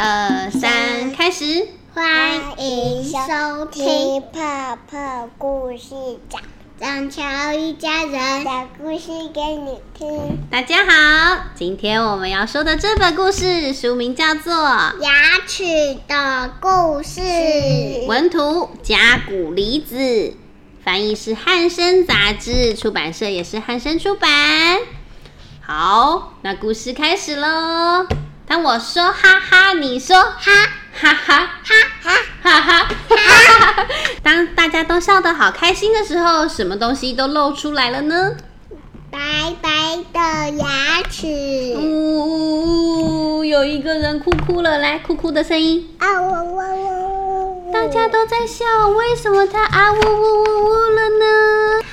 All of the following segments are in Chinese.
二三，开始。欢迎收听泡泡故事讲，让乔一家人讲故事给你听。大家好，今天我们要说的这本故事书名叫做《牙齿的故事》，文图甲骨离子，翻译是汉生杂志，出版社也是汉生出版。好，那故事开始喽。当我说哈哈，你说哈哈哈哈哈哈哈哈。当大家都笑得好开心的时候，什么东西都露出来了呢？白白的牙齿。呜呜呜，有一个人哭哭了，来哭哭的声音。啊呜呜呜！大家都在笑，为什么他啊呜呜呜呜了呢？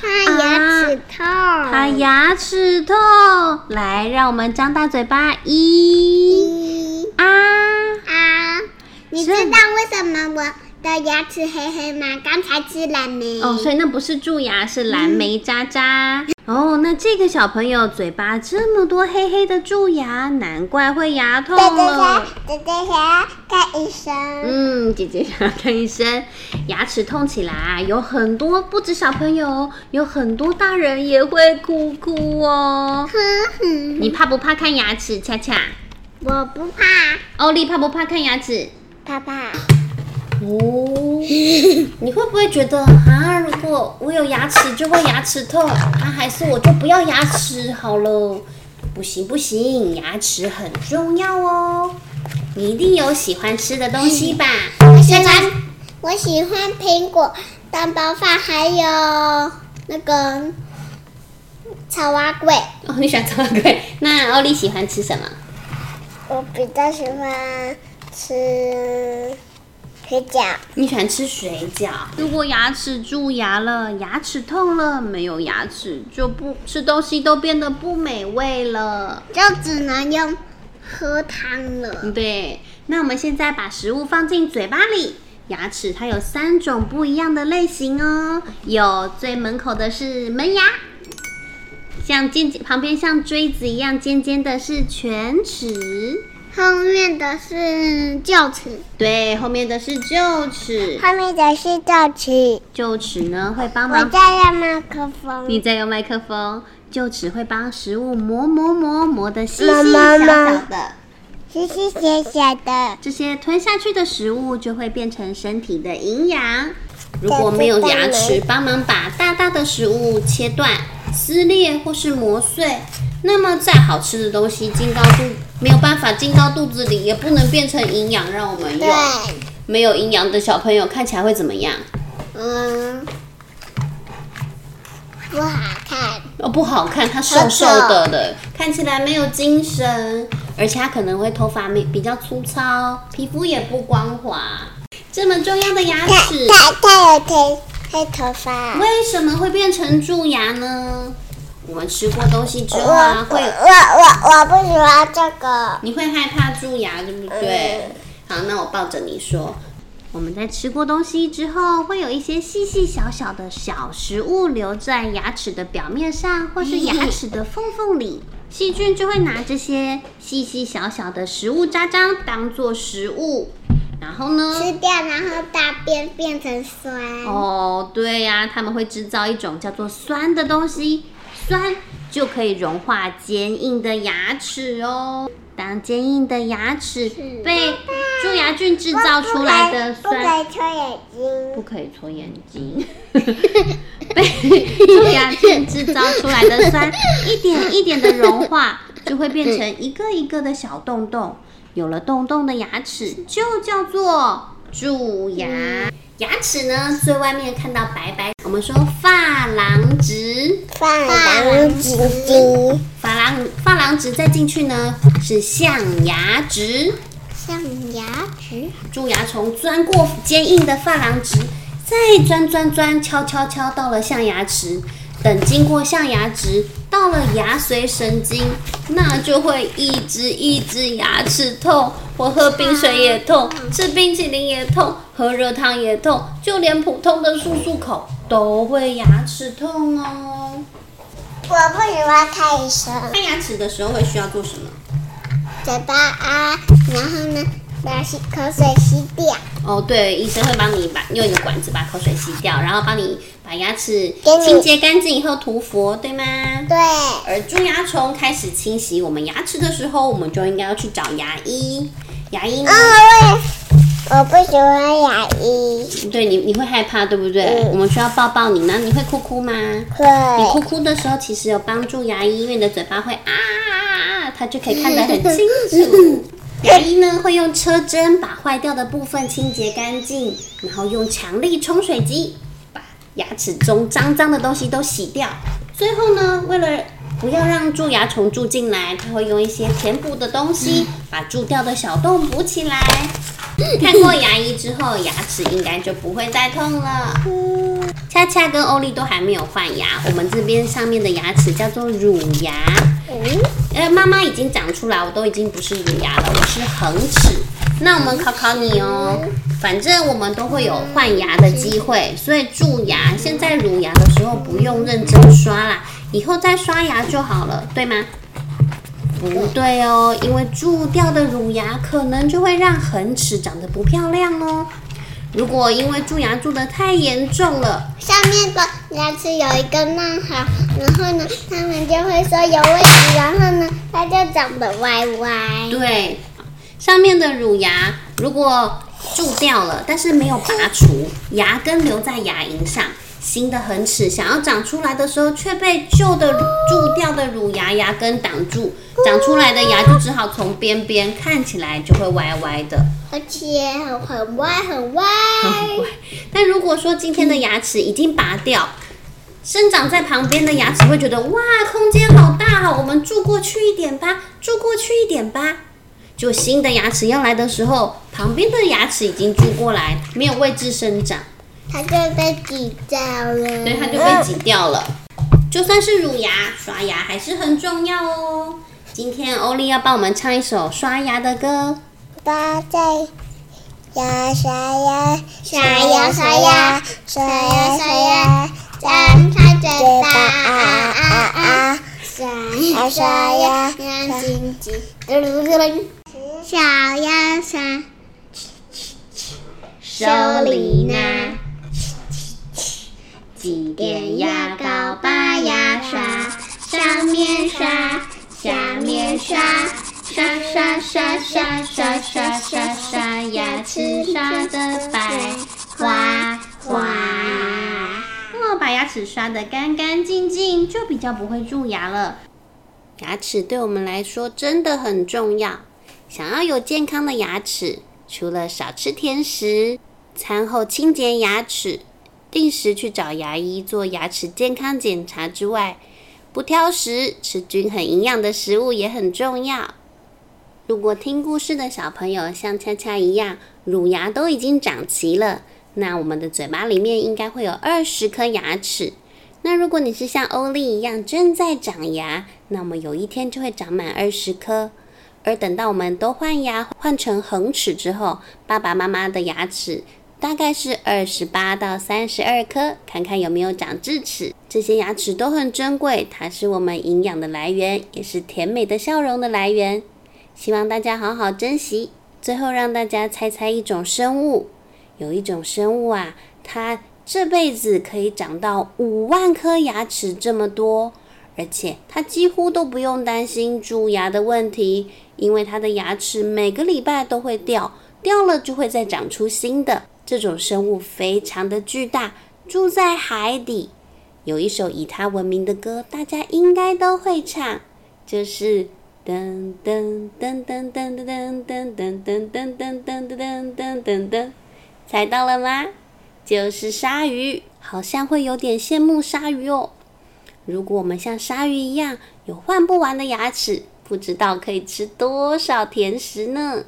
他牙齿痛。他牙齿痛。来，让我们张大嘴巴，一啊啊！你知道为什么我的牙齿黑黑吗？刚才吃蓝莓。哦，所以那不是蛀牙，是蓝莓渣渣。哦，那这个小朋友嘴巴这么多黑黑的蛀牙，难怪会牙痛了。姐姐想要看医生。嗯，姐姐想要看医生。牙齿痛起来，有很多不止小朋友，有很多大人也会哭哭哦。你怕不怕看牙齿？恰恰，我不怕。欧丽怕不怕看牙齿？怕怕。哦，你会不会觉得啊？如果我有牙齿就会牙齿痛，啊，还是我就不要牙齿好了？不行不行，牙齿很重要哦。你一定有喜欢吃的东西吧？我喜欢，我喜欢苹果、蛋包饭，还有那个草蛙龟。哦，你喜欢草蛙龟？那奥利喜欢吃什么？我比较喜欢吃。水饺，你喜欢吃水饺？如果牙齿蛀牙了，牙齿痛了，没有牙齿就不吃东西都变得不美味了，就只能用喝汤了。对，那我们现在把食物放进嘴巴里，牙齿它有三种不一样的类型哦，有最门口的是门牙，像尖尖旁边像锥子一样尖尖的是犬齿。后面的是臼齿，对，后面的是臼齿，后面的是臼齿。臼齿呢会帮忙。我在用麦克风。你在用麦克风。臼齿会帮食物磨磨磨磨的细细小小的，细细小小的。这些吞下去的食物就会变成身体的营养。如果没有牙齿帮忙把大大的食物切断、撕裂或是磨碎，那么再好吃的东西进到肚。没有办法进到肚子里，也不能变成营养让我们用。没有营养的小朋友看起来会怎么样？嗯，不好看。哦，不好看，他瘦瘦的的，看起来没有精神，而且他可能会头发没比较粗糙，皮肤也不光滑。这么重要的牙齿，他他有黑黑头发，为什么会变成蛀牙呢？我们吃过东西之后啊，会我我我不喜欢这个。你会害怕蛀牙，对不对？好，那我抱着你说，我们在吃过东西之后，会有一些细细小小的小食物留在牙齿的表面上，或是牙齿的缝缝里，细菌就会拿这些细细小小的食物渣渣当做食物，然后呢，吃掉，然后大便变成酸。哦，对呀，他们会制造一种叫做酸的东西。酸就可以融化坚硬的牙齿哦。当坚硬的牙齿被蛀牙菌制造出来的酸，不可以搓眼睛，不可以搓眼睛。被蛀牙菌制造出来的酸，一点一点的融化，就会变成一个一个的小洞洞。有了洞洞的牙齿，就叫做蛀牙。牙齿呢，最外面看到白白，我们说珐琅质，珐琅质，珐琅珐琅质再进去呢是象牙质，象牙质，蛀牙虫钻过坚硬的珐琅质，再钻钻钻，敲敲敲到了象牙齿，等经过象牙质到了牙髓神经，那就会一直一直牙齿痛。我喝冰水也痛，吃冰淇淋也痛，喝热汤也痛，就连普通的漱漱口都会牙齿痛哦。我不喜欢看医生。看牙齿的时候会需要做什么？嘴巴啊，然后呢，把洗口水吸掉。哦，对，医生会帮你把用一个管子把口水吸掉，然后帮你把牙齿清洁干净以后涂氟，对吗？对，而蛀牙虫开始侵袭我们牙齿的时候，我们就应该要去找牙医。牙医呢？啊，我我不喜欢牙医。对你你会害怕，对不对？嗯我们需要抱抱你呢，你会哭哭吗？会你哭，哭的时候，其实有帮助牙医，因为你的嘴巴会啊，它就可以看得很清楚。牙医呢会用车针把坏掉的部分清洁干净，然后用强力冲水机把牙齿中脏脏的东西都洗掉。最后呢，为了不要让蛀牙虫住进来，他会用一些填补的东西把蛀掉的小洞补起来。看过牙医之后，牙齿应该就不会再痛了。恰恰跟欧丽都还没有换牙，我们这边上面的牙齿叫做乳牙。嗯，呃，妈妈已经长出来，我都已经不是乳牙了，我是恒齿。那我们考考你哦，反正我们都会有换牙的机会，所以蛀牙现在乳牙的时候不用认真刷啦，以后再刷牙就好了，对吗？不对哦，因为蛀掉的乳牙可能就会让恒齿长得不漂亮哦。如果因为蛀牙蛀得太严重了，上面的牙齿有一个弄好，然后呢，他们就会说有问题，然后呢，它就长得歪歪。对，上面的乳牙如果蛀掉了，但是没有拔除，牙根留在牙龈上，新的恒齿想要长出来的时候，却被旧的蛀掉的乳牙牙根挡住，长出来的牙就只好从边边，看起来就会歪歪的。而且很很歪很歪。但如果说今天的牙齿已经拔掉，生长在旁边的牙齿会觉得哇，空间好大哦，我们住过去一点吧，住过去一点吧。就新的牙齿要来的时候，旁边的牙齿已经住过来，没有位置生长，它就被挤掉了。所以它就被挤掉了。就算是乳牙，刷牙还是很重要哦。今天欧丽要帮我们唱一首刷牙的歌。巴在呀刷呀？刷呀刷呀？刷呀刷呀？张开嘴巴啊啊啊刷呀？刷呀？亮晶晶嘟小牙刷手里拿吃挤点牙膏把牙刷上面刷下面刷。刷刷刷刷刷刷刷刷，牙齿刷的白花花。哦，把牙齿刷得干干净净，就比较不会蛀牙了。牙齿对我们来说真的很重要。想要有健康的牙齿，除了少吃甜食，餐后清洁牙齿，定时去找牙医做牙齿健康检查之外，不挑食，吃均衡营养的食物也很重要。如果听故事的小朋友像恰恰一样，乳牙都已经长齐了，那我们的嘴巴里面应该会有二十颗牙齿。那如果你是像欧丽一样正在长牙，那么有一天就会长满二十颗。而等到我们都换牙换成恒齿之后，爸爸妈妈的牙齿大概是二十八到三十二颗，看看有没有长智齿。这些牙齿都很珍贵，它是我们营养的来源，也是甜美的笑容的来源。希望大家好好珍惜。最后让大家猜猜一种生物，有一种生物啊，它这辈子可以长到五万颗牙齿这么多。而且它几乎都不用担心蛀牙的问题，因为它的牙齿每个礼拜都会掉，掉了就会再长出新的。这种生物非常的巨大，住在海底。有一首以它闻名的歌，大家应该都会唱，就是噔噔噔噔噔噔噔噔噔噔噔噔噔噔噔噔，猜到了吗？就是鲨鱼，好像会有点羡慕鲨鱼哦。如果我们像鲨鱼一样有换不完的牙齿，不知道可以吃多少甜食呢？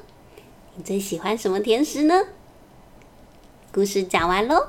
你最喜欢什么甜食呢？故事讲完喽。